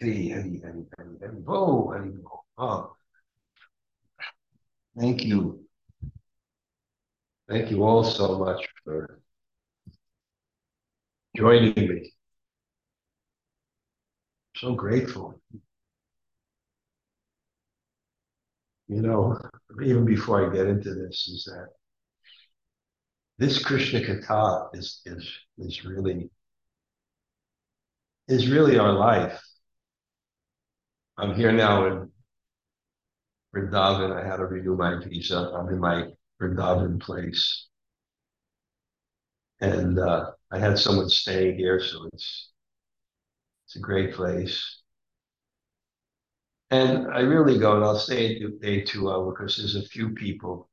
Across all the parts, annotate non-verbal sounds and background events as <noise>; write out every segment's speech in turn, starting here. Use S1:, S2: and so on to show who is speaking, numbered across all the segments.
S1: Hari, Hari, Hari, Hari, Hari, Bo, Hari, Bo. Oh. Thank you. Thank you all so much for joining me. So grateful. You know, even before I get into this, is that this Krishna Katha is is is really is really our life. I'm here now in Vrindavan. I had to renew my visa. I'm in my Vrindavan place. And uh, I had someone staying here, so it's it's a great place. And I really go, and I'll stay day two hour because there's a few people.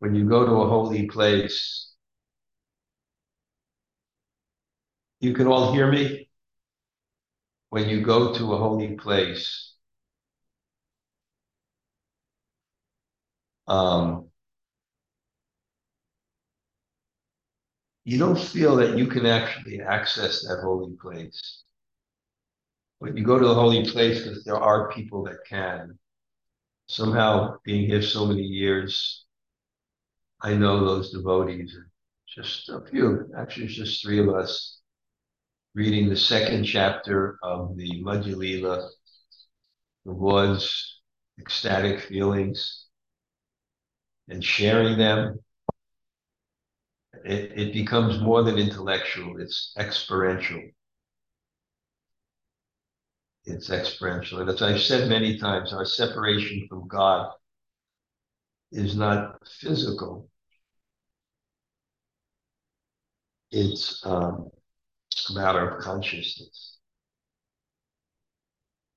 S1: When you go to a holy place, you can all hear me. When you go to a holy place, um, you don't feel that you can actually access that holy place. But you go to the holy place because there are people that can. Somehow, being here so many years, I know those devotees. Just a few, actually, it's just three of us reading the second chapter of the Madhya Lila, the Lord's ecstatic feelings, and sharing them it, it becomes more than intellectual, it's experiential. It's experiential. And as I've said many times, our separation from God is not physical. It's um, a matter of consciousness.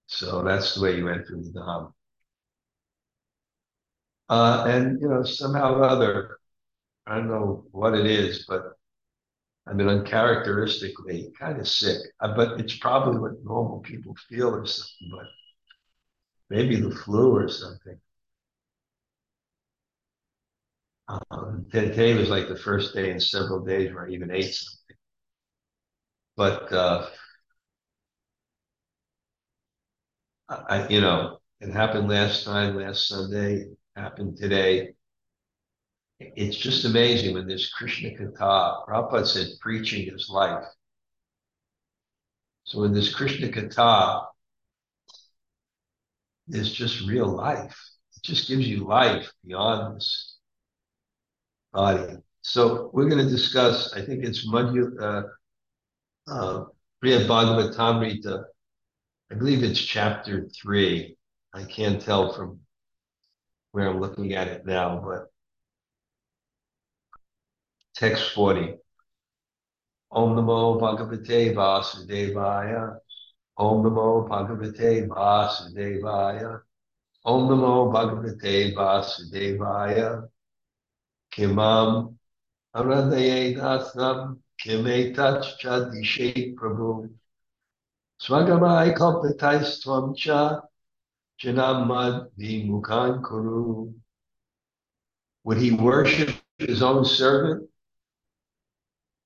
S1: So that's the way you enter the Dham. Uh, and you know, somehow or other, I don't know what it is, but I've been uncharacteristically kind of sick. Uh, but it's probably what normal people feel or something, but maybe the flu or something. Um, today was like the first day in several days where I even ate something. But uh, I, you know, it happened last time, last Sunday, happened today it's just amazing when this Krishna Katha, Prabhupada said preaching is life. So in this Krishna Katha, there's just real life. It just gives you life beyond this body. So we're going to discuss, I think it's Madhya, uh, uh, Bhagavatamrita. I believe it's chapter three. I can't tell from where I'm looking at it now, but Text 40. Om Namo Bhagavate Vasudevaya. Om Namo Bhagavate Vasudevaya. Om Namo Bhagavate Vasudevaya. Kimam Aradaye Dasnam Kimetach Chadishe Prabhu. Swagamai Kompetais Twamcha Janamad Vimukan Kuru. Would he worship his own servant?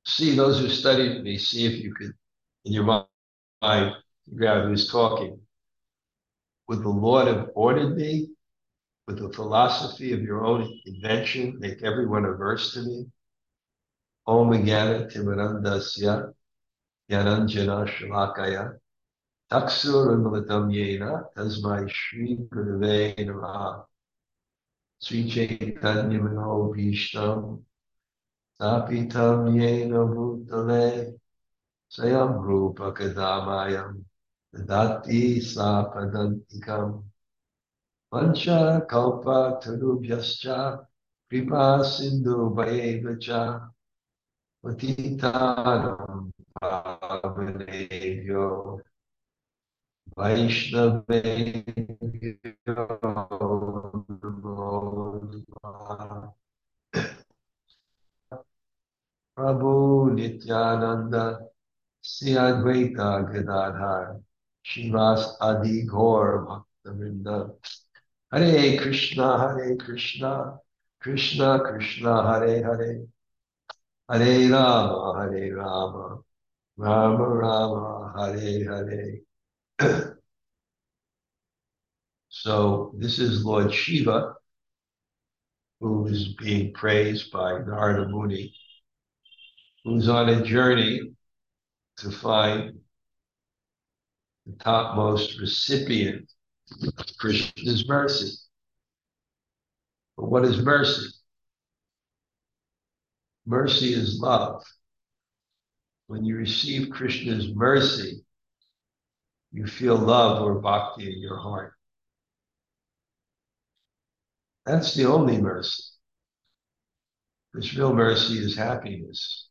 S1: see those who studied me, see if you could, in your mind, figure out who's talking. Would the Lord have ordered me with the philosophy of your own invention, make everyone averse to me? Om Jnana Timarandasya Yananjana Shalakaya Taksur Unmalatam Yena Tasmai Shri Gurave Namaha Sri Chaitanya Mano Bhishtam Sapitam yena bhutale sayam rupa kadamayam dati sapadantikam pancha kalpa tarubhyascha kripa sindhu bhayevacha patitanam pavanebhyo Vaishnavebhyo Prabhu Nityananda, Sri Advaita Gadadhar, Shivas Adi Gaur Bhaktavinda. Hare Krishna, Hare Krishna, Krishna Krishna, Hare Hare, Hare Rama, Hare Rama, Rama Rama, Hare Hare. <clears throat> so this is Lord Shiva, who is being praised by Narada Muni, who's on a journey to find the topmost recipient of Krishna's mercy. But what is mercy? Mercy is love. When you receive Krishna's mercy, you feel love or bhakti in your heart. That's the only mercy. This real mercy is happiness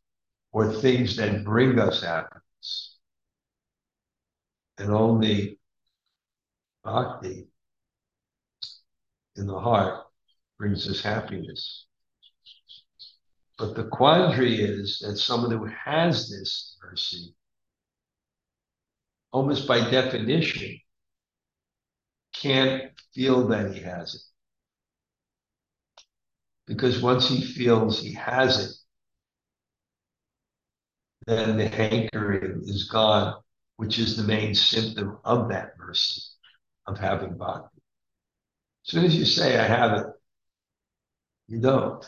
S1: or things that bring us happiness. And only bhakti in the heart brings us happiness. But the quandary is that someone who has this mercy, almost by definition, can't feel that he has it. Because once he feels he has it, then the hankering is gone, which is the main symptom of that mercy, of having bhakti. As soon as you say, I have it, you don't,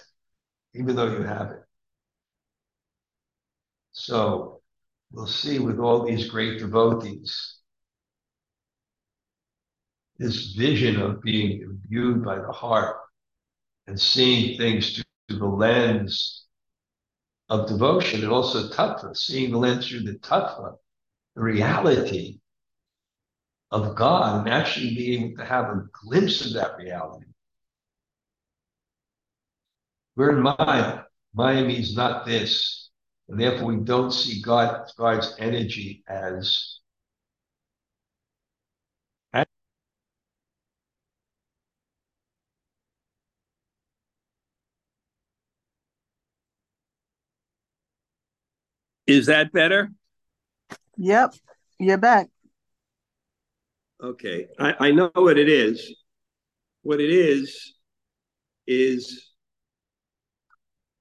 S1: even though you have it. So we'll see with all these great devotees, this vision of being imbued by the heart and seeing things through the lens of devotion and also tattva, seeing the lens through the tattva, the reality of God, and actually being able to have a glimpse of that reality. We're in Maya. Miami is not this. And therefore we don't see God, God's energy as Is that better?
S2: Yep, you're back.
S1: Okay, I, I know what it is. What it is, is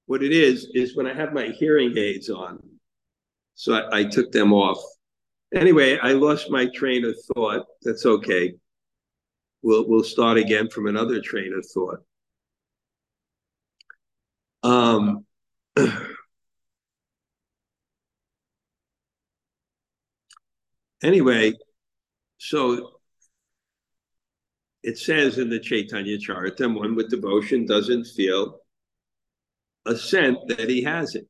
S1: what it is, is when I have my hearing aids on. So I, I took them off. Anyway, I lost my train of thought. That's okay. We'll we'll start again from another train of thought. Um <clears throat> anyway, so it says in the Chaitanya Charitam, one with devotion doesn't feel a scent that he has it.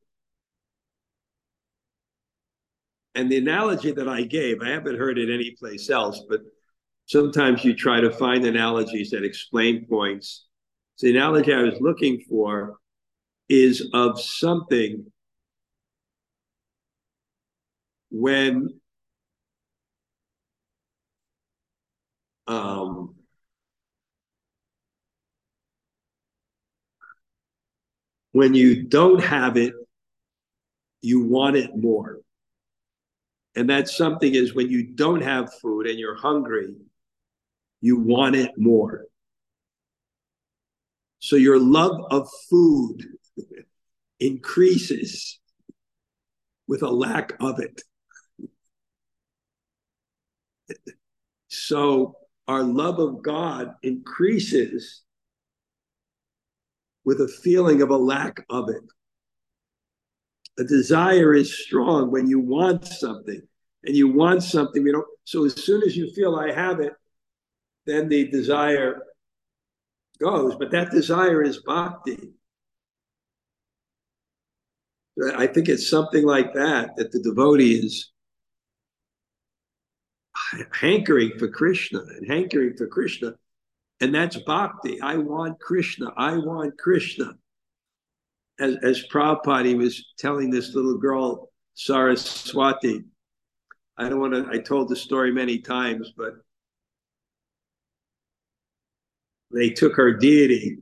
S1: And the analogy that I gave, I haven't heard it anyplace else, but sometimes you try to find analogies that explain points. The analogy I was looking for is of something when um, when you don't have it, you want it more. And that something is when you don't have food and you're hungry, you want it more. So your love of food <laughs> increases with a lack of it. <laughs> So our love of God increases with a feeling of a lack of it. A desire is strong when you want something and you want something. You know, so as soon as you feel I have it, then the desire goes. But that desire is bhakti. I think it's something like that that the devotee is hankering for Krishna and hankering for Krishna. And that's bhakti. I want Krishna. I want Krishna. As, as Prabhupada, he was telling this little girl, Saraswati. I don't want to, I told the story many times, but they took her deity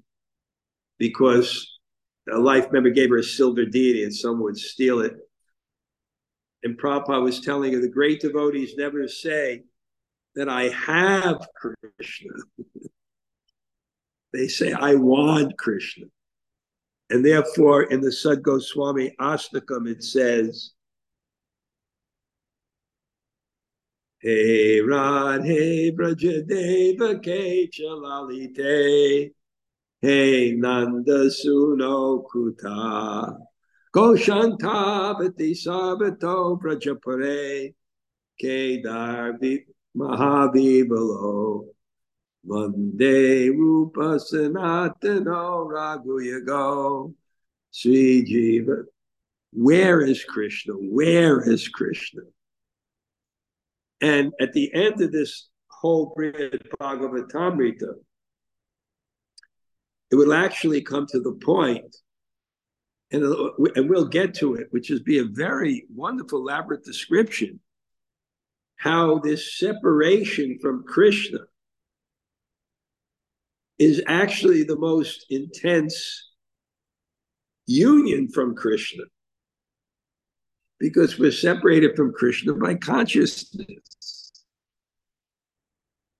S1: because a life member gave her a silver deity and someone would steal it and Prabhupada was telling her the great devotees never say that I have Krishna. <laughs> they say, I want Krishna. And therefore, in the Sad Goswami Ashtakam, it says, Hey Radhe Brajadeva Ke Chalalite Hey Nanda Suno Kuta Goshantabati Sabato Prajapare Kedar Mahavibalo Vande Rupa Sanatano Raghuyago Sri Jiva. Where is Krishna? Where is Krishna? And at the end of this whole Bhagavatamrita, it will actually come to the point and, and we'll get to it, which is be a very wonderful, elaborate description how this separation from Krishna is actually the most intense union from Krishna because we're separated from Krishna by consciousness.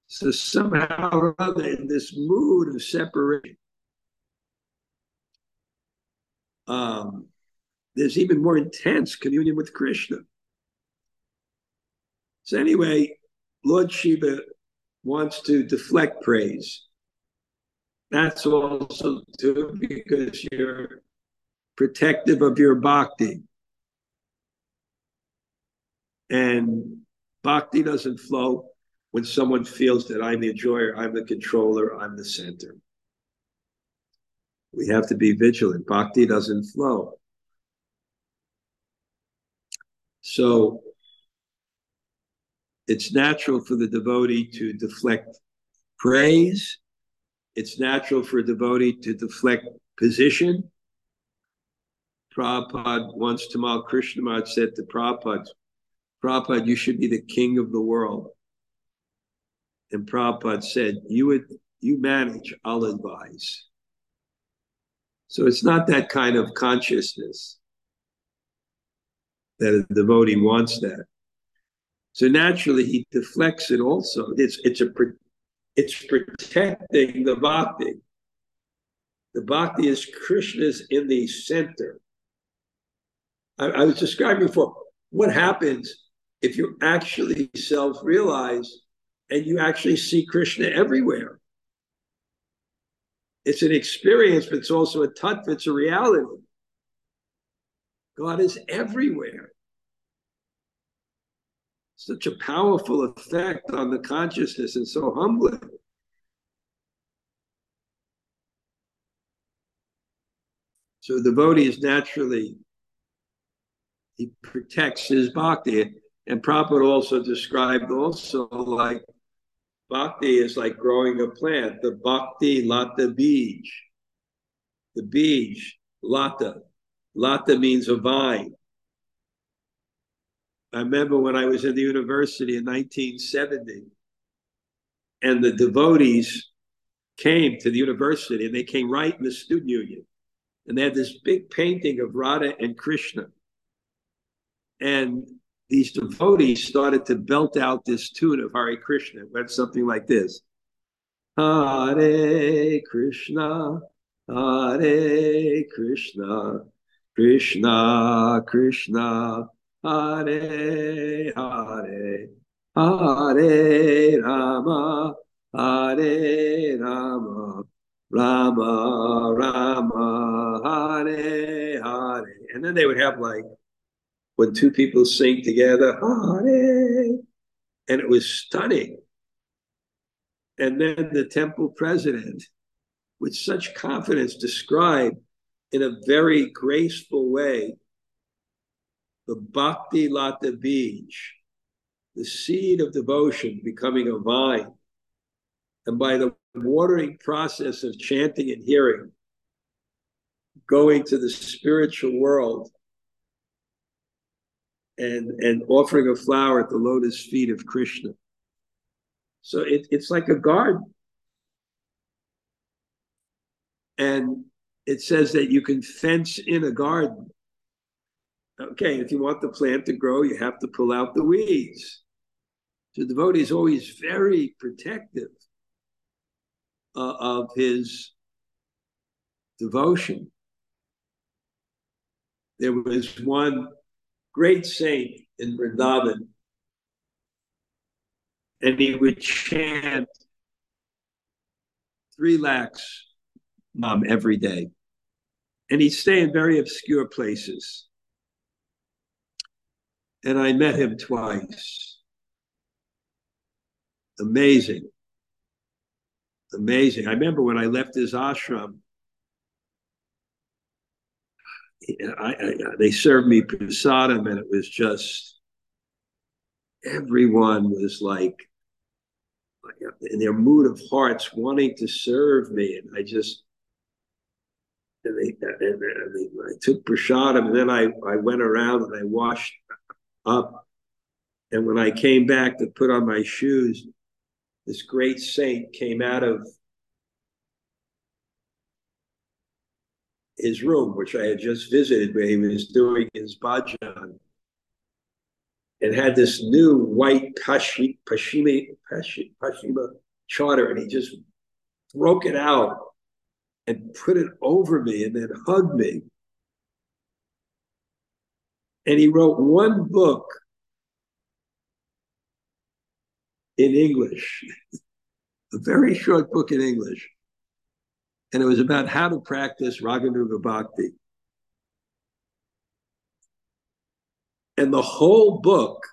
S1: So somehow or other, in this mood of separation, um, there's even more intense communion with Krishna. So anyway, Lord Shiva wants to deflect praise. That's also too because you're protective of your bhakti. And bhakti doesn't flow when someone feels that I'm the enjoyer, I'm the controller, I'm the center. We have to be vigilant. Bhakti doesn't flow. So it's natural for the devotee to deflect praise. It's natural for a devotee to deflect position. Prabhupada once Tamal Krishnamurti said to Prabhupada, Prabhupada, you should be the king of the world. And Prabhupada said, You would you manage, I'll advise. So it's not that kind of consciousness that a devotee wants that. So naturally he deflects it also. It's it's a it's protecting the bhakti. The bhakti is Krishna's in the center. I, I was describing before what happens if you actually self realize and you actually see Krishna everywhere. It's an experience, but it's also a tattva, it's a reality. God is everywhere. Such a powerful effect on the consciousness and so humbling. So the devotee is naturally, he protects his bhakti. And Prabhupada also described also like bhakti is like growing a plant, the bhakti lata bij. The bij, lata. Lata means a vine. I remember when I was in the university in 1970, and the devotees came to the university, and they came right in the student union. And they had this big painting of Radha and Krishna. And these devotees started to belt out this tune of Hare Krishna. It went something like this Hare Krishna, Hare Krishna, Krishna, Krishna, Hare Hare, Hare Rama, Hare Rama, Rama Rama, Hare Hare. And then they would have like when two people sing together, Hare, and it was stunning. And then the temple president, with such confidence, described in a very graceful way the bhakti lata bij, the seed of devotion becoming a vine. And by the watering process of chanting and hearing, going to the spiritual world and and offering a flower at the lotus feet of Krishna. So it, it's like a garden. And it says that you can fence in a garden. Okay, if you want the plant to grow, you have to pull out the weeds. So the devotee is always very protective uh, of his devotion. There was one great saint in Vrindavan and he would chant three lakhs um, every day. And he'd stay in very obscure places. And I met him twice. Amazing. Amazing. I remember when I left his ashram, I, I, they served me prasadam, and it was just everyone was like in their mood of hearts wanting to serve me, and I just and they and, and I took prasadam, and then I I went around and I washed up, and when I came back to put on my shoes, this great saint came out of his room, which I had just visited, where he was doing his bhajan, and had this new white Pashi, Pashima, Pashi, Pashima chadar, and he just broke it out and put it over me and then hugged me. And he wrote one book in English, <laughs> a very short book in English and it was about how to practice Raganuga Bhakti. And the whole book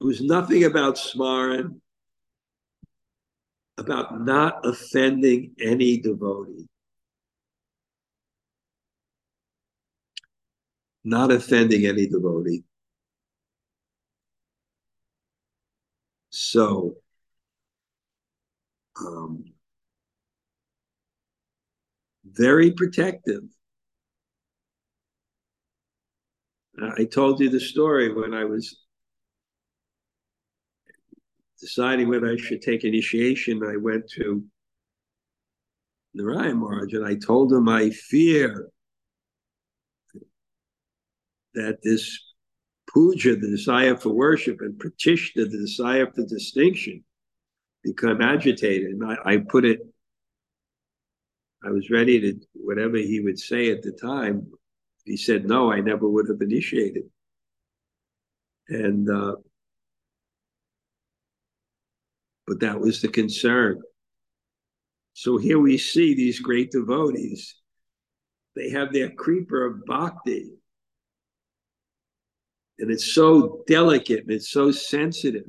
S1: was nothing about Smaran, about not offending any devotee. Not offending any devotee. So, um, very protective. I told you the story when I was deciding whether I should take initiation. I went to Narayan Maharaj and I told him I fear that this puja, the desire for worship, and pratishta, the desire for distinction, become agitated. And I, I put it I was ready to whatever he would say at the time. He said no, I never would have initiated. And uh, but that was the concern. So here we see these great devotees. They have their creeper of bhakti. And it's so delicate and it's so sensitive.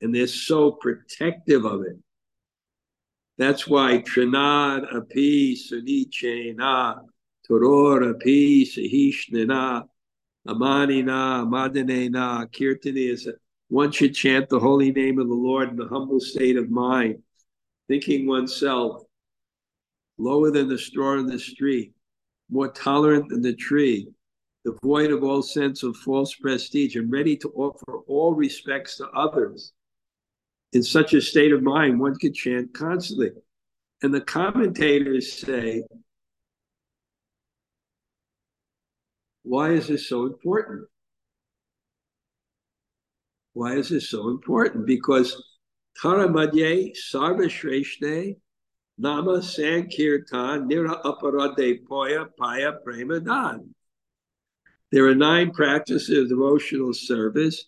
S1: And they're so protective of it. That's why Trinad api sunichena toror api sahishnena amanina madanena kirtani is one should chant the holy name of the Lord in the humble state of mind, thinking oneself lower than the straw in the street, more tolerant than the tree, devoid of all sense of false prestige, and ready to offer all respects to others in such a state of mind, one could chant constantly. And the commentators say, why is this so important? Why is this so important? Because Taramadye Sarva Shreshne Nama Sankirtan Nira Aparade Poya Paya Premadan. There are nine practices of devotional service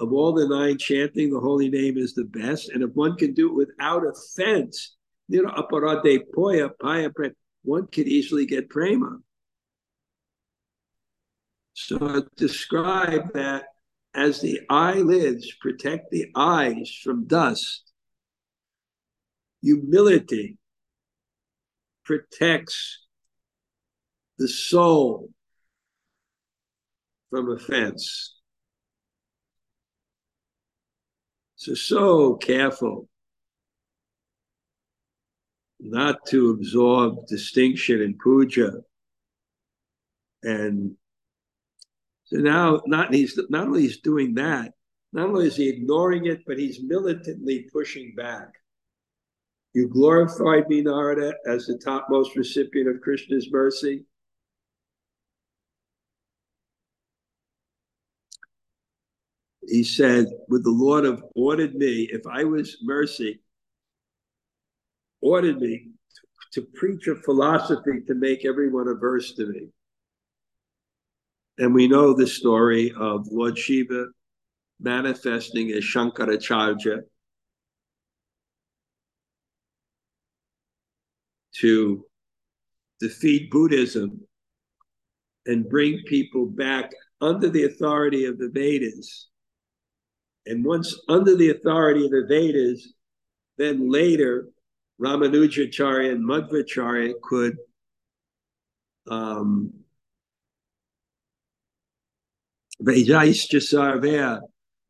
S1: of all the nine, chanting the holy name is the best. And if one can do it without offense, one could easily get prema. So describe that as the eyelids protect the eyes from dust, humility protects the soul from offense. So, so careful not to absorb distinction in puja. And so now, not he's not only he's doing that, not only is he ignoring it, but he's militantly pushing back. You glorified me, Narada, as the topmost recipient of Krishna's mercy. He said, Would the Lord have ordered me, if I was mercy, ordered me to, to preach a philosophy to make everyone averse to me? And we know the story of Lord Shiva manifesting as Shankaracharya to defeat Buddhism and bring people back under the authority of the Vedas. And once under the authority of the Vedas, then later Ramanujacharya and Madhvacharya could um, Vejaischa Sarvaya,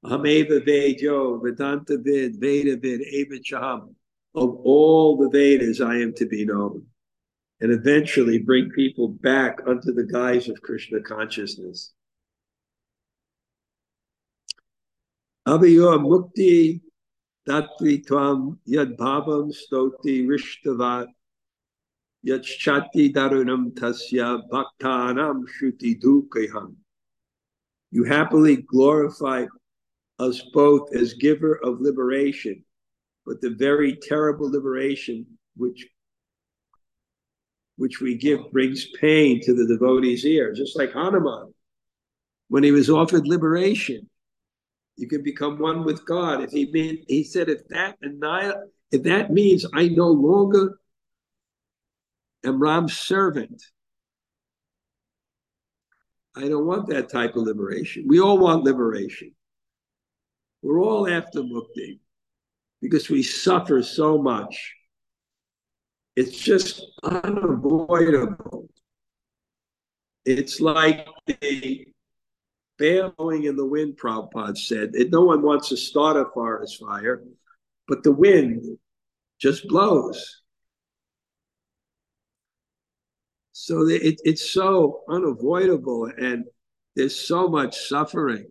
S1: Hameva Vejo, Vedanta Vid, Veda Vid, Evacham. Of all the Vedas, I am to be known. And eventually bring people back under the guise of Krishna consciousness. Abhiyo Mukti Tatvi Tvam Yad Bhavam Stoti Rishtavat Yad Shati Darunam Tasya Bhaktanam Shuti Dukeham. You happily glorify us both as giver of liberation, but the very terrible liberation which which we give brings pain to the devotee's ear, just like Hanuman. When he was offered liberation, you can become one with God. If he mean, he said, if that if that means I no longer am Ram's servant, I don't want that type of liberation. We all want liberation. We're all after mukti because we suffer so much. It's just unavoidable. It's like the bellowing in the wind, Prabhupada said. That no one wants to start a forest fire, but the wind just blows. So it, it's so unavoidable, and there's so much suffering.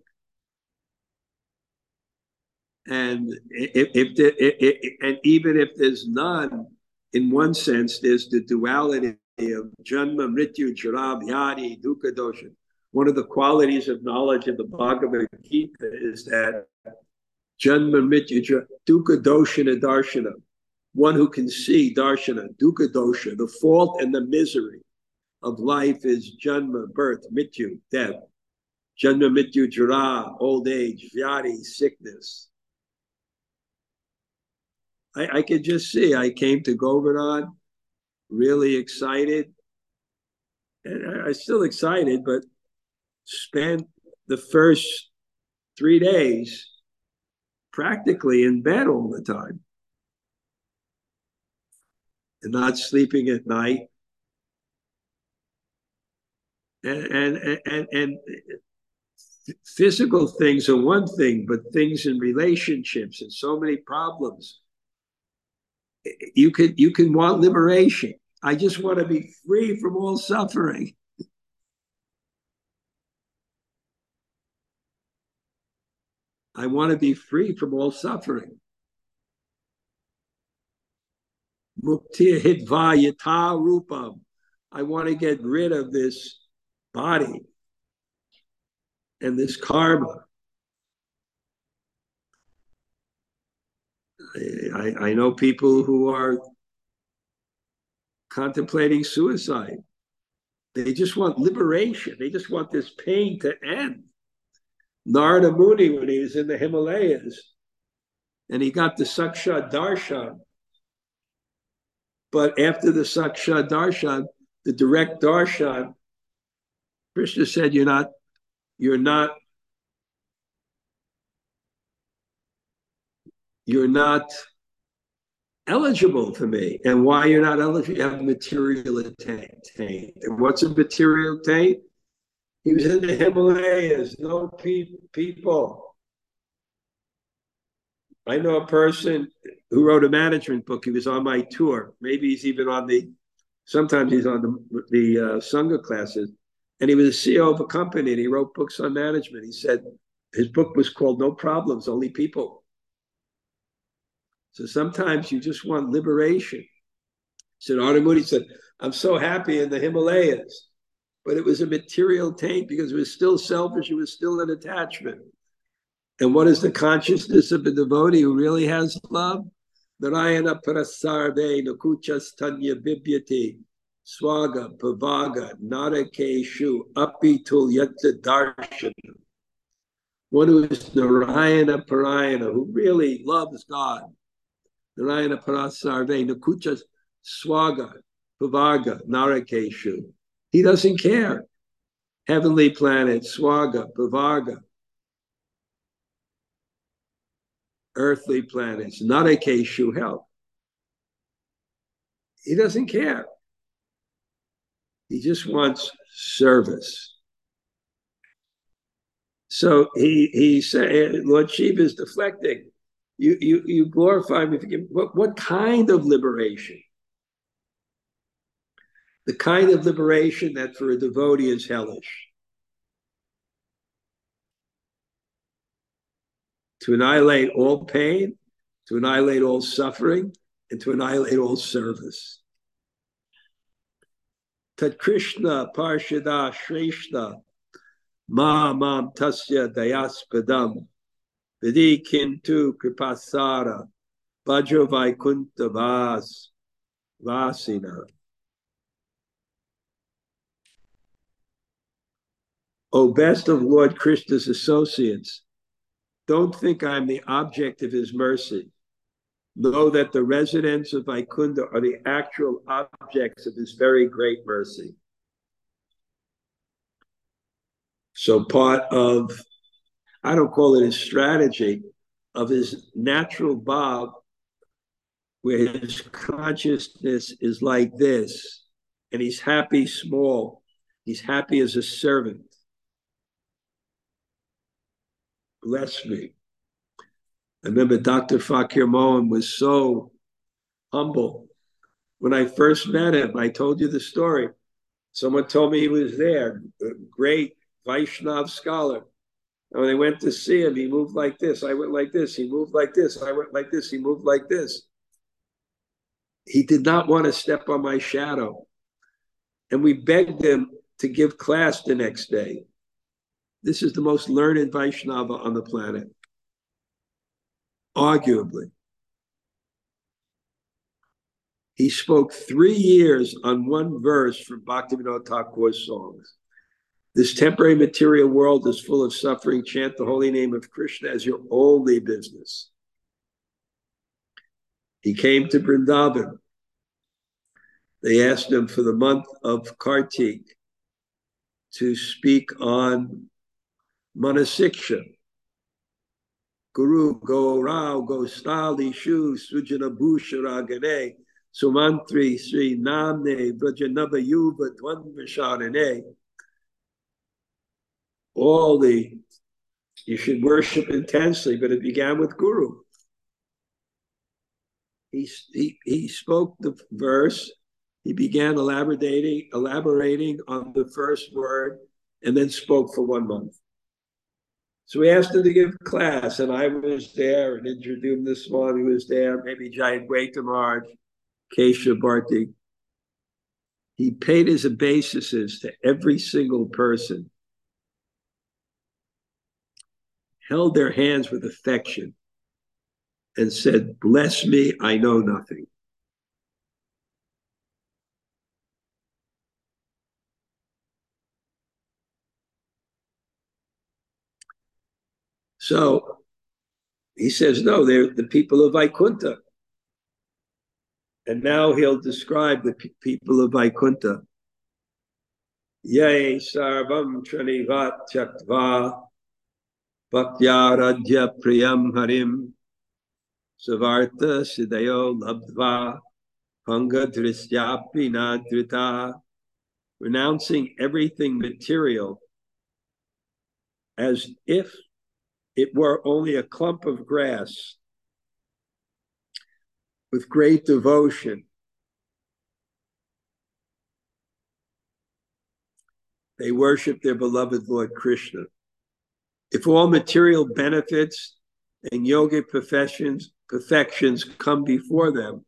S1: And if, if the, if, and even if there's none, in one sense, there's the duality of janma, mrityu, jara, vyadi, dukkha, dosha. One of the qualities of knowledge in the Bhagavad Gita is that janma, mrityu, jara, dukkha, dosha, darshana. One who can see darshana, dukkha, dosha, the fault and the misery of life is janma, birth, mityu, death. Janma, mityu, jara, old age, vyadi, sickness. I, I could just see I came to Govardhan really excited. And I, I'm still excited, but spent the first three days practically in bed all the time and not sleeping at night and and and, and physical things are one thing, but things in relationships and so many problems. You can you can want liberation. I just want to be free from all suffering. I want to be free from all suffering. Mukti rupam. I want to get rid of this body and this karma. I, I know people who are contemplating suicide. They just want liberation. They just want this pain to end. Narada Muni, when he was in the Himalayas, and he got the Saksha Darshan. But after the Saksha Darshan, the direct Darshan, Krishna said, "You're not, you're not, you're not eligible for me." And why you're not eligible? You have material taint. And what's a material taint? He was in the Himalayas, no pe- people. I know a person who wrote a management book. He was on my tour. Maybe he's even on the. Sometimes he's on the the uh, Sangha classes and he was a CEO of a company and he wrote books on management. He said his book was called No Problems, Only People. So sometimes you just want liberation. Narada Muni said, I'm so happy in the Himalayas. But it was a material taint because it was still selfish, it was still an attachment. And what is the consciousness of a devotee who really has love? Narayana prasarve nakuchas tanya bibyati swaga, pavaga, narakeshu, apitul yatsa darshanam. one who is Narayana Parayana, who really loves God. Narayana Parasarve, Nakucha Swaga, Pavaga, Narakeshu. He doesn't care. Heavenly planet, Swaga, Pavaga. Earthly planets, Narakeshu, help. He doesn't care. He just wants service. So he he said, Lord Shiva is deflecting. You you you glorify me. What what kind of liberation? The kind of liberation that for a devotee is hellish. To annihilate all pain, to annihilate all suffering, and to annihilate all service. Tat Krishna Parshada Shreshta Ma Mam Tasya Dayaspadam Vidi Kintu Kripasara Vajra Vaikunta Vas Vasina. O best of Lord Krishna's associates, don't think I'm the object of his mercy. Know that the residents of Vaikunta are the actual objects of his very great mercy. So part of, I don't call it his strategy, of his natural bhav, where his consciousness is like this, and he's happy small, he's happy as a servant. Bless me. I remember Dr. Fakir Mohan was so humble. When I first met him, I told you the story. Someone told me he was there, great Vaishnav scholar. And when I went to see him, he moved like this. I went like this. He moved like this. I went like this. He moved like this. He did not want to step on my shadow. And we begged him to give class the next day. This is the most learned Vaishnava on the planet. Arguably. He spoke three years on one verse from Bhaktivinoda Thakur's songs. This temporary material world is full of suffering. Chant the holy name of Krishna as your only business. He came to Vrindavan. They asked him for the month of Kartik to speak on Manasiksha. Guru Go Rao Go Stali Shu Sujana Bhusharagane Sumantri Sri Namne Vrajanava Yuva Dvandvasharane all the you should worship intensely, but it began with Guru. He, he, he spoke the verse, he began elaborating, elaborating on the first word, and then spoke for one month. So we asked him to give class, and I was there, and introduced this morning was there, maybe Giant Maharaj, Kesha Bharti. He paid his obeisances to every single person held their hands with affection, and said, Bless me, I know nothing. So he says, No, they're the people of Vaikunta. And now he'll describe the p- people of Vaikunta. Yay sarvam tranivat chaktva Bhaktyaradhya Priyam Harim Savarta Sidayo Labdva Panga Drisyapi Nadrita renouncing everything material as if it were only a clump of grass with great devotion. They worship their beloved Lord Krishna. If all material benefits and yogic perfections, perfections come before them,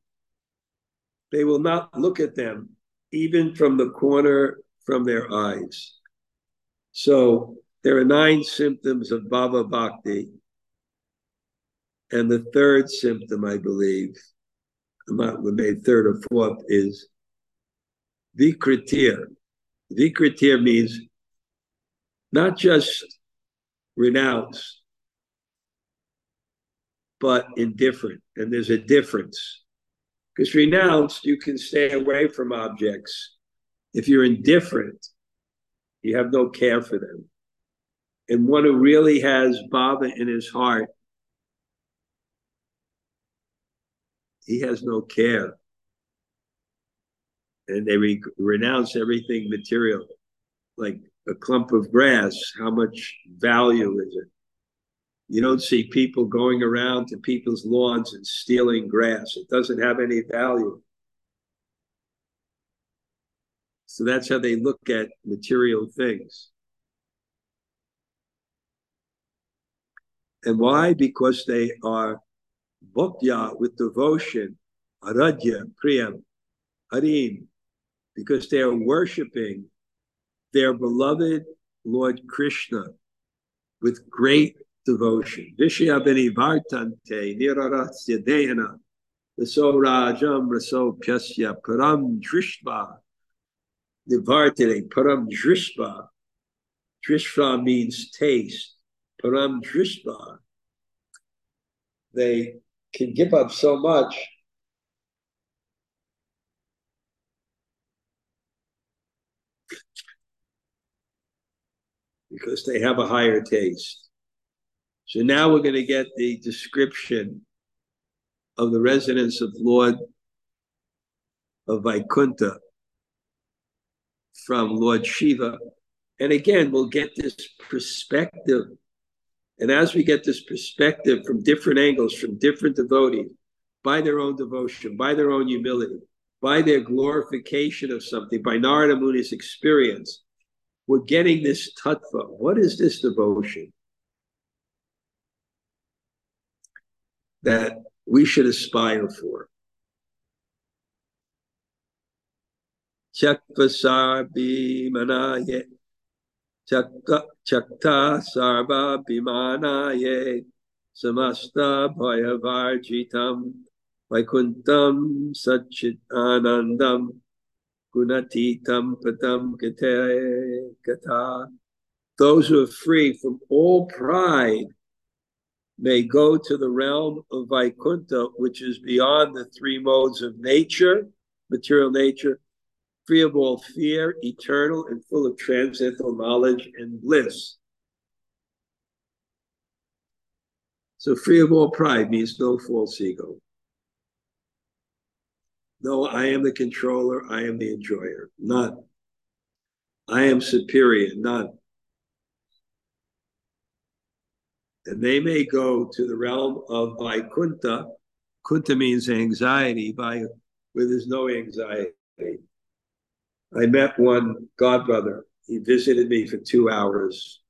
S1: they will not look at them even from the corner from their eyes. So there are nine symptoms of Bhava Bhakti. And the third symptom, I believe, I'm not third or fourth, is Virakti. Virakti means not just renounce, but indifferent. And there's a difference. Because renounced, you can stay away from objects. If you're indifferent, you have no care for them. And one who really has bhava in his heart, he has no care. And they re- renounce everything material, like a clump of grass. How much value is it? You don't see people going around to people's lawns and stealing grass. It doesn't have any value. So that's how they look at material things. And why? Because they are bhaktya with devotion, aradhya, priyam, harim, because they are worshiping their beloved Lord Krishna with great devotion. Vishya vartante niraratsya dehana raso rajam raso pyasya param drishva nivartane param drishva. Drishva means taste. Param drishva. They can give up so much because they have a higher taste. So now we're going to get the description of the residence of Lord of Vaikuntha from Lord Shiva. And again, we'll get this perspective. And as we get this perspective from different angles, from different devotees, by their own devotion, by their own humility, by their glorification of something, by Narada Muni's experience, we're getting this tattva. What is this devotion? that we should aspire for. Samasta bhayavarjitam, vaikuntam satchit anandam, gunatitam patam kate Those who are free from all pride may go to the realm of Vaikuntha, which is beyond the three modes of nature, material nature, free of all fear, eternal, and full of transcendental knowledge and bliss. So, free of all pride means no false ego. No, I am the controller, I am the enjoyer. None. I am superior, none. and they may go to the realm of Vaikuntha. Kunta means anxiety, by where there's no anxiety. I met one godbrother. He visited me for two hours.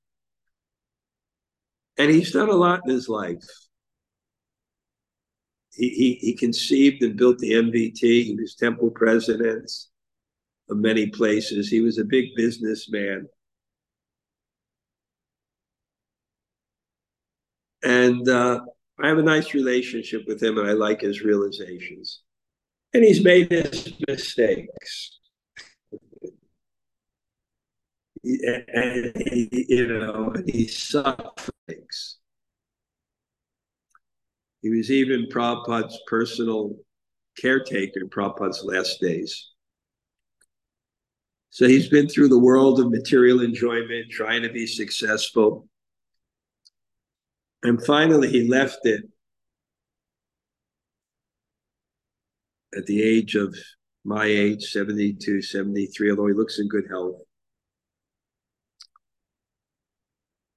S1: And he's done a lot in his life. He, he, he conceived and built the MVT. He was temple president of many places. He was a big businessman. And uh, I have a nice relationship with him, and I like his realizations. And he's made his mistakes. And he, you know, he suffers. He was even Prabhupada's personal caretaker in Prabhupada's last days. So he's been through the world of material enjoyment, trying to be successful. And finally, he left it at the age of my age, 72, 73, although he looks in good health.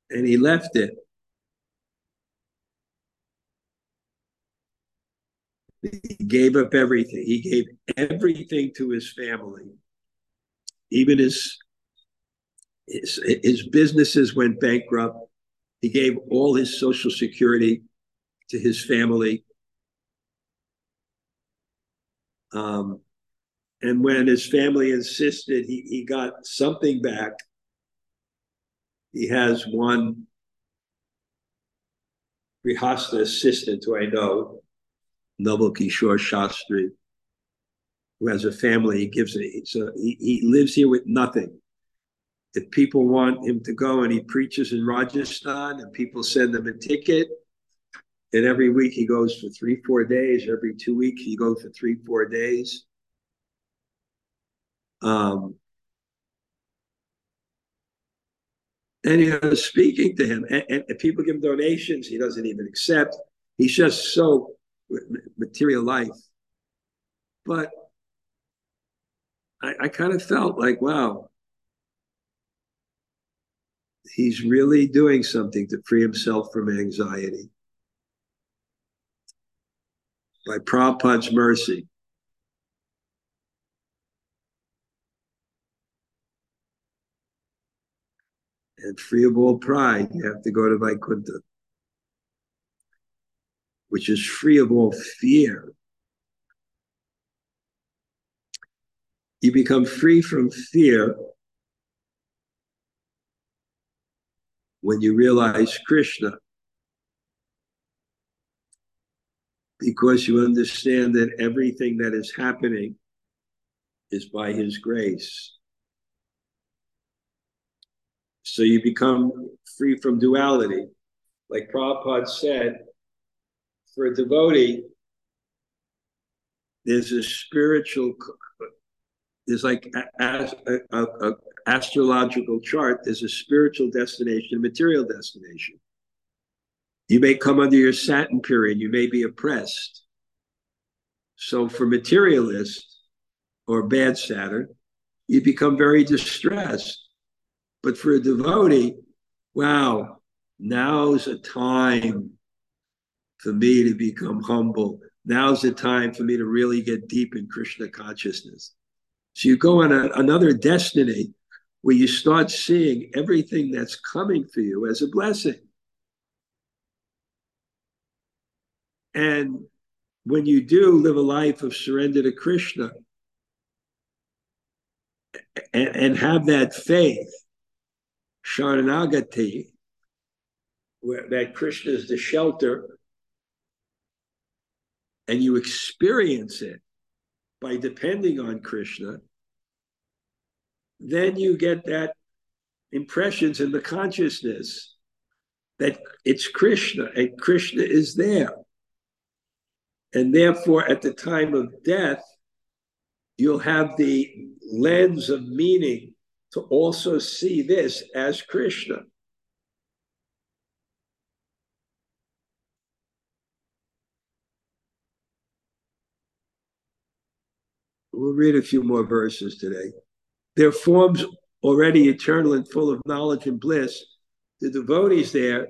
S1: And he left it. He gave up everything. He gave everything to his family. Even his, his, his businesses went bankrupt he gave all his Social Security to his family. Um, and when his family insisted he, he got something back, he has one Grihasta assistant who I know, Naval Kishore Shastri, who has a family. He gives it. So he, he lives here with nothing. if people want him to go and he preaches in Rajasthan and people send him a ticket, and every week he goes for three, four days. Every two weeks he goes for three, four days. Um, and you know, speaking to him, and, and people give him donations, he doesn't even accept. He's just so material life. But I, I kind of felt like, wow, he's really doing something to free himself from anxiety. By Prabhupada's mercy. And free of all pride, you have to go to Vaikuntha, which is free of all fear. You become free from fear when you realize Krishna. Because you understand that everything that is happening is by His grace. So you become free from duality. Like Prabhupada said, for a devotee, there's a spiritual, there's like a, a, a, astrological chart, there's a spiritual destination, a material destination. You may come under your Saturn period, you may be oppressed. So for materialists or bad Saturn, you become very distressed. But for a devotee, wow, now's a time for me to become humble. Now's the time for me to really get deep in Krishna consciousness. So you go on a, another destiny where you start seeing everything that's coming for you as a blessing. And when you do live a life of surrender to Krishna and, and have that faith, Sharanagati, where that Krishna is the shelter, and you experience it by depending on Krishna, then you get that impressions in the consciousness that it's Krishna and Krishna is there. And therefore, at the time of death, you'll have the lens of meaning to also see this as Krishna. We'll read a few more verses today. Their forms already eternal and full of knowledge and bliss. The devotees there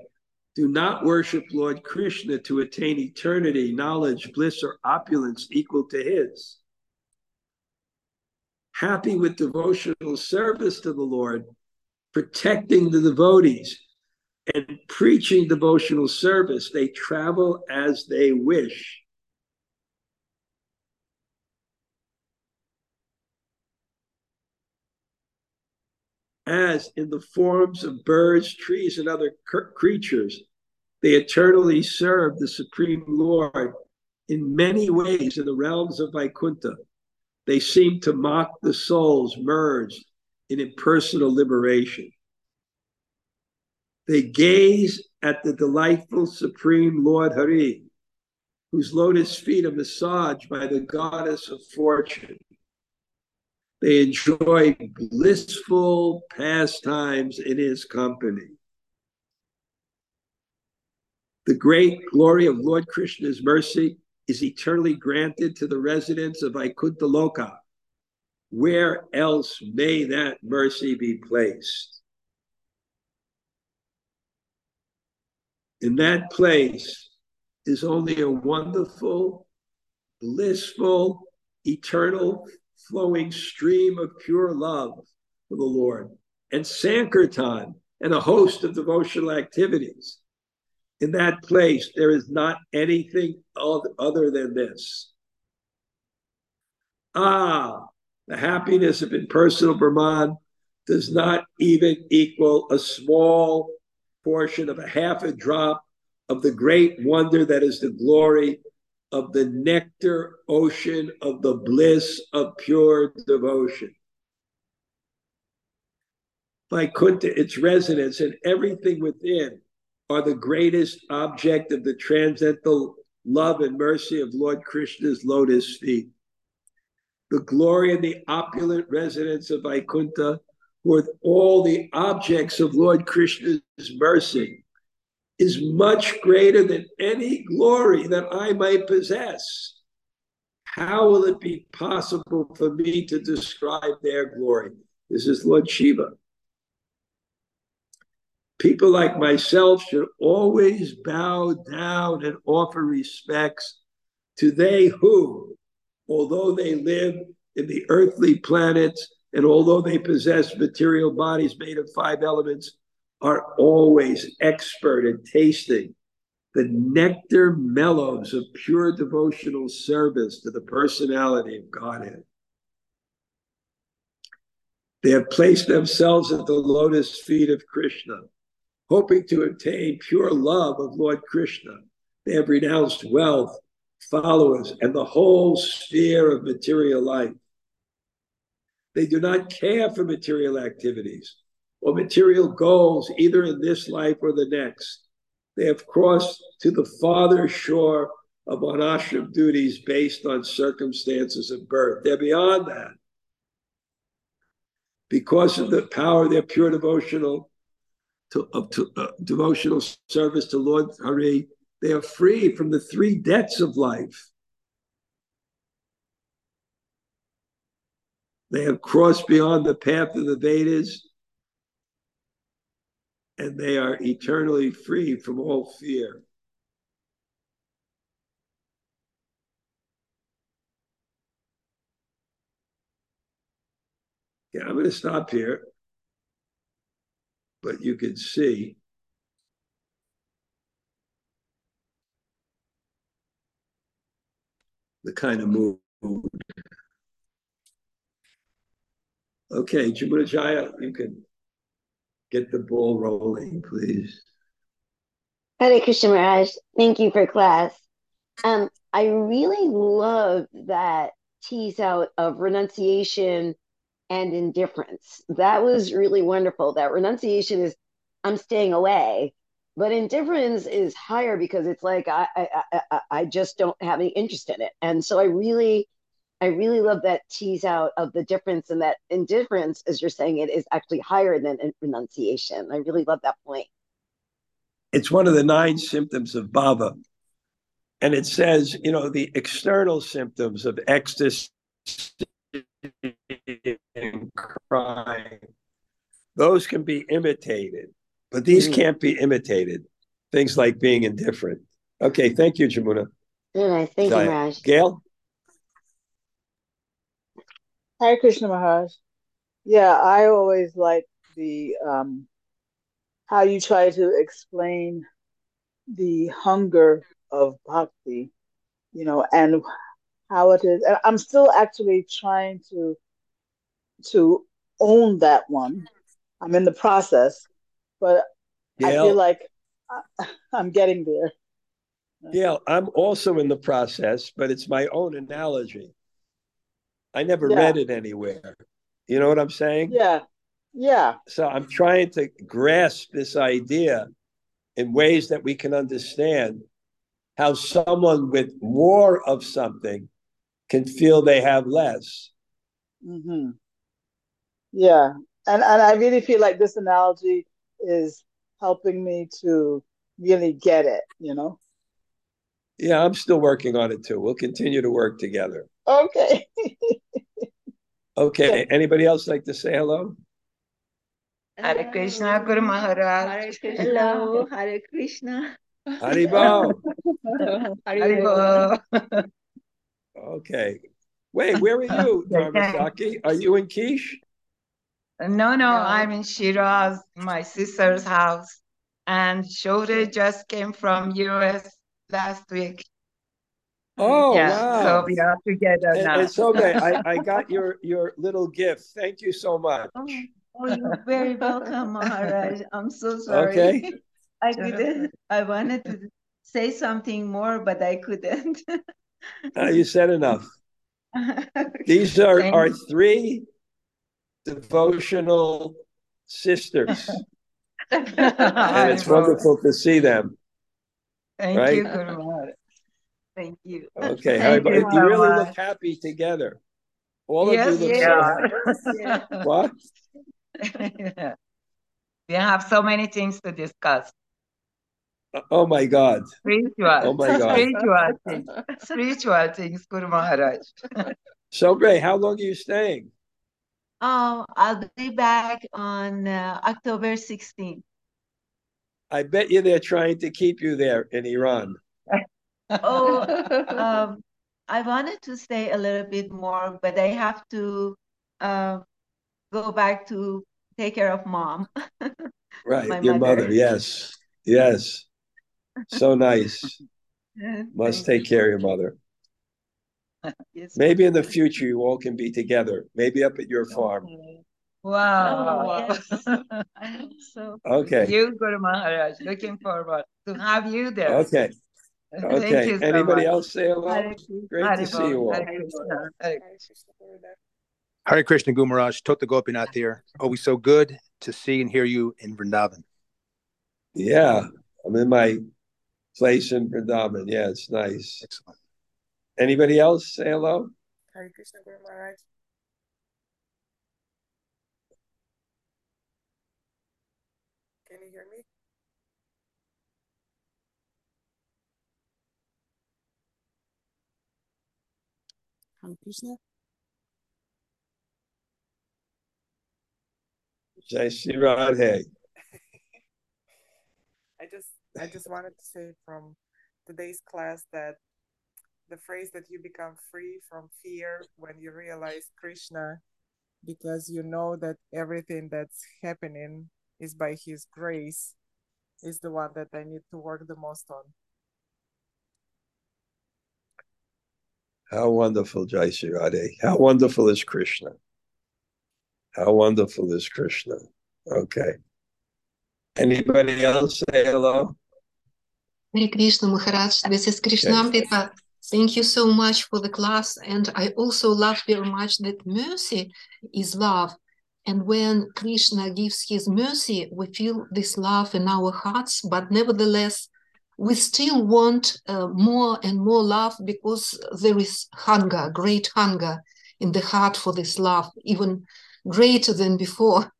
S1: do not worship Lord Krishna to attain eternity, knowledge, bliss, or opulence equal to his. Happy with devotional service to the Lord, protecting the devotees, and preaching devotional service, they travel as they wish. as in the forms of birds, trees, and other creatures, they eternally serve the Supreme Lord in many ways in the realms of Vaikuntha. They seem to mock the souls merged in impersonal liberation. They gaze at the delightful Supreme Lord Hari, whose lotus feet are massaged by the goddess of fortune. They enjoy blissful pastimes in his company. The great glory of Lord Krishna's mercy is eternally granted to the residents of Vaikuntha Loka. Where else may that mercy be placed? In that place is only a wonderful, blissful, eternal flowing stream of pure love for the Lord, and Sankirtan, and a host of devotional activities. In that place, there is not anything other than this. Ah, the happiness of impersonal Brahman does not even equal a small portion of a half a drop of the great wonder that is the glory of the nectar ocean of the bliss of pure devotion. By Vaikuntha, its residents, and everything within are the greatest object of the transcendental love and mercy of Lord Krishna's lotus feet. The glory and the opulent residents of Vaikuntha, with all the objects of Lord Krishna's mercy, is much greater than any glory that I might possess. How will it be possible for me to describe their glory? This is Lord Shiva. People like myself should always bow down and offer respects to they who, although they live in the earthly planets and although they possess material bodies made of five elements, are always expert at tasting the nectar mellows of pure devotional service to the personality of Godhead. They have placed themselves at the lotus feet of Krishna hoping to obtain pure love of Lord Krishna. They have renounced wealth, followers, and the whole sphere of material life. They do not care for material activities or material goals, either in this life or the next. They have crossed to the farther shore of ashram duties based on circumstances of birth. They're beyond that. Because of the power of their pure devotional to, of to, uh, devotional service to Lord Hari, they are free from the three debts of life. They have crossed beyond the path of the Vedas, and they are eternally free from all fear. Yeah, I'm going to stop here but you can see the kind of mood. Okay, Jamunajaya, you can get the ball rolling, please.
S3: Hare Krishna Maharaj, thank you for class. Um, I really love that tease out of renunciation and indifference. That was really wonderful. That renunciation is I'm staying away, but indifference is higher because it's like I I I, I just don't have any interest in it. And so I really I really love that tease out of the difference and that indifference, as you're saying it, is actually higher than renunciation. I really love that point.
S1: It's one of the nine symptoms of bhava. And it says, you know, the external symptoms of ecstasy and crying. Those can be imitated, but these mm. can't be imitated. Things like being indifferent. Okay, thank you, Jamuna.
S3: Good, thank you, Raj.
S1: Gail?
S2: Hi, Krishna Maharaj. Yeah, I always like the um, how you try to explain the hunger of bhakti, you know, and how it is. And I'm still actually trying to to own that one. I'm in the process, but I feel like <laughs> I'm getting there.
S1: Yeah, I'm also in the process, but it's my own analogy. I never yeah. read it anywhere. You know what I'm saying?
S2: Yeah. Yeah.
S1: So I'm trying to grasp this idea in ways that we can understand how someone with more of something can feel they have less.
S2: Mm-hmm. Yeah, and and I really feel like this analogy is helping me to really get it. You know.
S1: Yeah, I'm still working on it too. We'll continue to work together.
S2: Okay. <laughs>
S1: okay. Anybody else like to say hello?
S4: Hare Krishna, Guru Maharaj.
S5: Hare Krishna. Hello, Hare Krishna.
S1: Haribol. <laughs>
S4: Haribol.
S1: Okay. Wait, where are you, <laughs> Dharmasaki? Are you in Kish?
S4: No, no, I'm in Shiraz, my sister's house. And Shode just came from US last week.
S1: Oh,
S4: yeah,
S1: wow.
S4: So we are together
S1: and,
S4: now.
S1: It's okay. I, I <laughs> got your, your little gift. Thank you so much.
S5: Oh, oh you're very welcome, Maharaj. I'm so sorry.
S1: Okay. <laughs>
S5: I couldn't. I wanted to say something more, but I couldn't.
S1: Uh, you said enough. <laughs> These are our three devotional sisters, <laughs> and it's wonderful to see them.
S4: Thank
S1: right?
S4: you, Guru Maharaj. Thank you.
S1: Okay,
S4: Thank you
S1: you really
S4: much.
S1: look happy together. All
S4: yes,
S1: of you look
S4: we
S1: so
S4: are. <laughs>
S1: happy. What? <laughs>
S4: we have so many things to discuss.
S1: Uh, oh my God.
S4: Spiritual,
S1: Oh my God.
S4: spiritual things, spiritual things, Guru Maharaj.
S1: So great. How long are you staying?
S5: Um, I'll be back on uh, October 16th.
S1: I bet you they're trying to keep you there in Iran. <laughs>
S5: Oh, um, <laughs> I wanted to stay a little bit more, but I have to uh, go back to take care of mom. <laughs>
S1: Right,
S5: My
S1: your
S5: mother.
S1: mother. Yes, yes. So nice. Must take care of your mother. <laughs>
S5: Yes.
S1: Maybe in the future you all can be together. Maybe up at your farm.
S4: Wow.
S5: Oh, I hope <laughs> so.
S1: Okay.
S4: You, Guru Maharaj, looking forward to have you there.
S1: Okay. <laughs>
S4: Thank
S1: Okay.
S4: you so
S1: Anybody
S4: much.
S1: else say hello?
S5: Hare Krishna.
S1: Great to see you all.
S4: Hare Krishna. Hare
S6: Hare Krishna Gumaraj, Tota Gopinath here. Always so good to see and hear you in Vrindavan.
S1: Yeah, I'm in my place in Vrindavan. Yeah, it's nice.
S6: Excellent.
S1: Anybody else say hello?
S7: Hare Krishna Guru Maharaj. Can you hear me? Hare Krishna.
S1: Jai Shri Radhe. <laughs>
S7: I just I just wanted to say from today's class that the phrase that you become free from fear when you realize Krishna because you know that everything that's happening is by his grace is the one that I need to work the most on.
S1: How wonderful, Jai Shri Radhe. How wonderful is Krishna. How wonderful is Krishna. Okay. Anybody else say hello?
S8: Hare Krishna Maharaj, this is Krishnamrita. Thank you so much for the class. And I also love very much that mercy is love. And when Krishna gives his mercy, we feel this love in our hearts, but nevertheless, we still want uh, more and more love because there is hunger, great hunger in the heart for this love, even greater than before.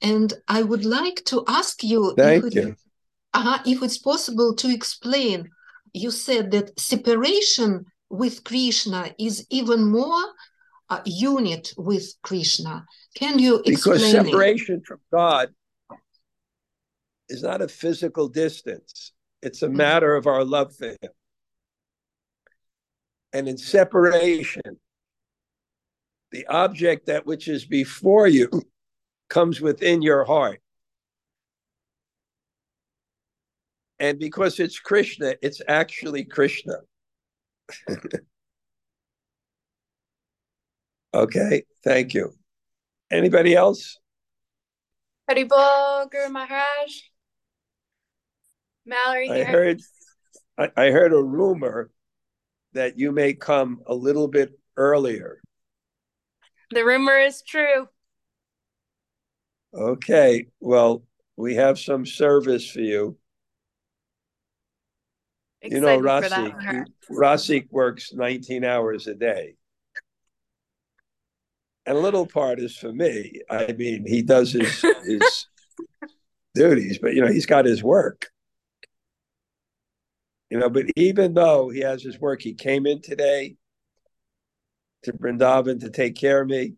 S8: And I would like to ask you
S1: Thank
S8: if, it-
S1: you.
S8: uh, if it's possible to explain. You said that separation with Krishna is even more uh, unit with Krishna. Can you
S1: Because
S8: explain it?
S1: separation from God is not a physical distance, it's a matter of our love for Him. And in separation, the object that which is before you comes within your heart. And because it's Krishna, it's actually Krishna. <laughs> okay, thank you. Anybody else?
S9: Haribol Guru Maharaj. Mallory
S1: I heard I, I heard a rumor that you may come a little bit earlier.
S9: The rumor is true.
S1: Okay, well, we have some service for you. You know,
S9: Excited
S1: Rasik, Rasik works 19 hours a day. And a little part is for me. I mean, he does his his <laughs> duties, but you know, he's got his work. You know, but even though he has his work, he came in today to Brindavan to take care of me.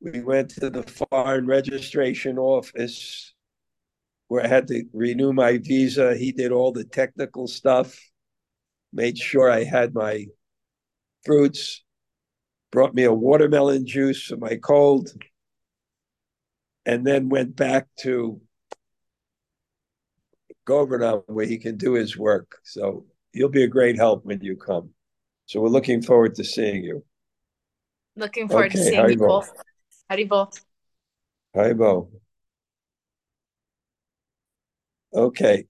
S1: We went to the foreign registration office where I had to renew my visa. He did all the technical stuff, made sure I had my fruits, brought me a watermelon juice for my cold, and then went back to Govardhan where he can do his work. So you'll be a great help when you come. So we're looking forward to seeing you.
S9: Looking forward to seeing you both. Haribol.
S1: Hi, Bo. Okay.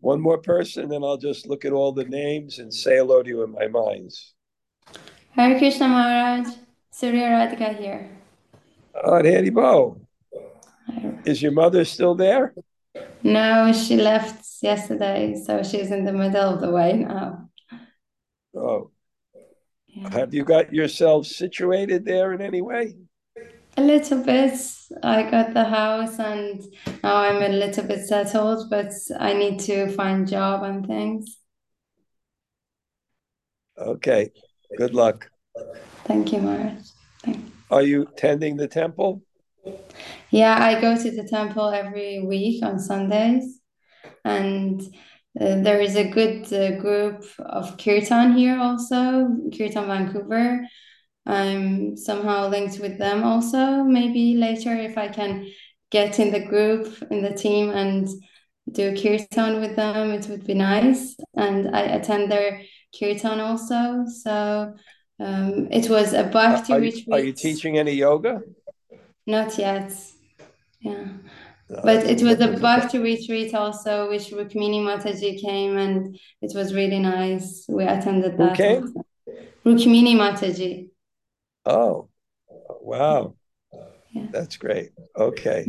S1: One more person, then I'll just look at all the names and say hello to you in my minds.
S10: Hare Krishna Maharaj, Surya Radhika here.
S1: Oh, Danny Bo. Is your mother still there?
S10: No, she left yesterday, so she's in the middle of the way now.
S1: Oh,
S10: Yeah.
S1: have you got yourself situated there in any way?
S10: A little bit. I got the house and now I'm a little bit settled, but I need to find job and things.
S1: Okay, good luck.
S10: Thank you, Maharaj.
S1: Are you tending the temple?
S10: Yeah, I go to the temple every week on Sundays, and uh, there is a good uh, group of Kirtan here also, Kirtan Vancouver. I'm somehow linked with them also. Maybe later, if I can get in the group, in the team, and do Kirtan with them, it would be nice. And I attend their Kirtan also. So um, it was a Bhakti
S1: are you, are you teaching any yoga?
S10: Not yet. Yeah.
S1: No,
S10: But it was a. Bhakti retreat also, which Rukmini Mataji came and it was really nice. We attended that
S1: Okay.
S10: also. Rukmini Mataji.
S1: Oh, wow.
S10: Yeah.
S1: That's great. Okay.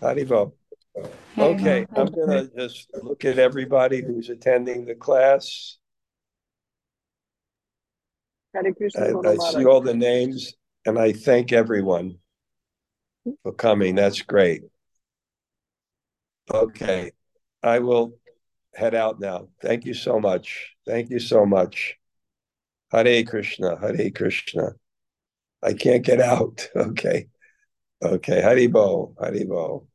S1: Haribol.
S10: Very
S1: Okay,
S10: well.
S1: I'm gonna just look at everybody who's attending the class. I, I see all the names and I thank everyone for coming. That's great. Okay, I will head out now. Thank you so much. Thank you so much. Hare Krishna, Hare Krishna. I can't get out. <laughs> Okay. Okay, Haribol, Haribol.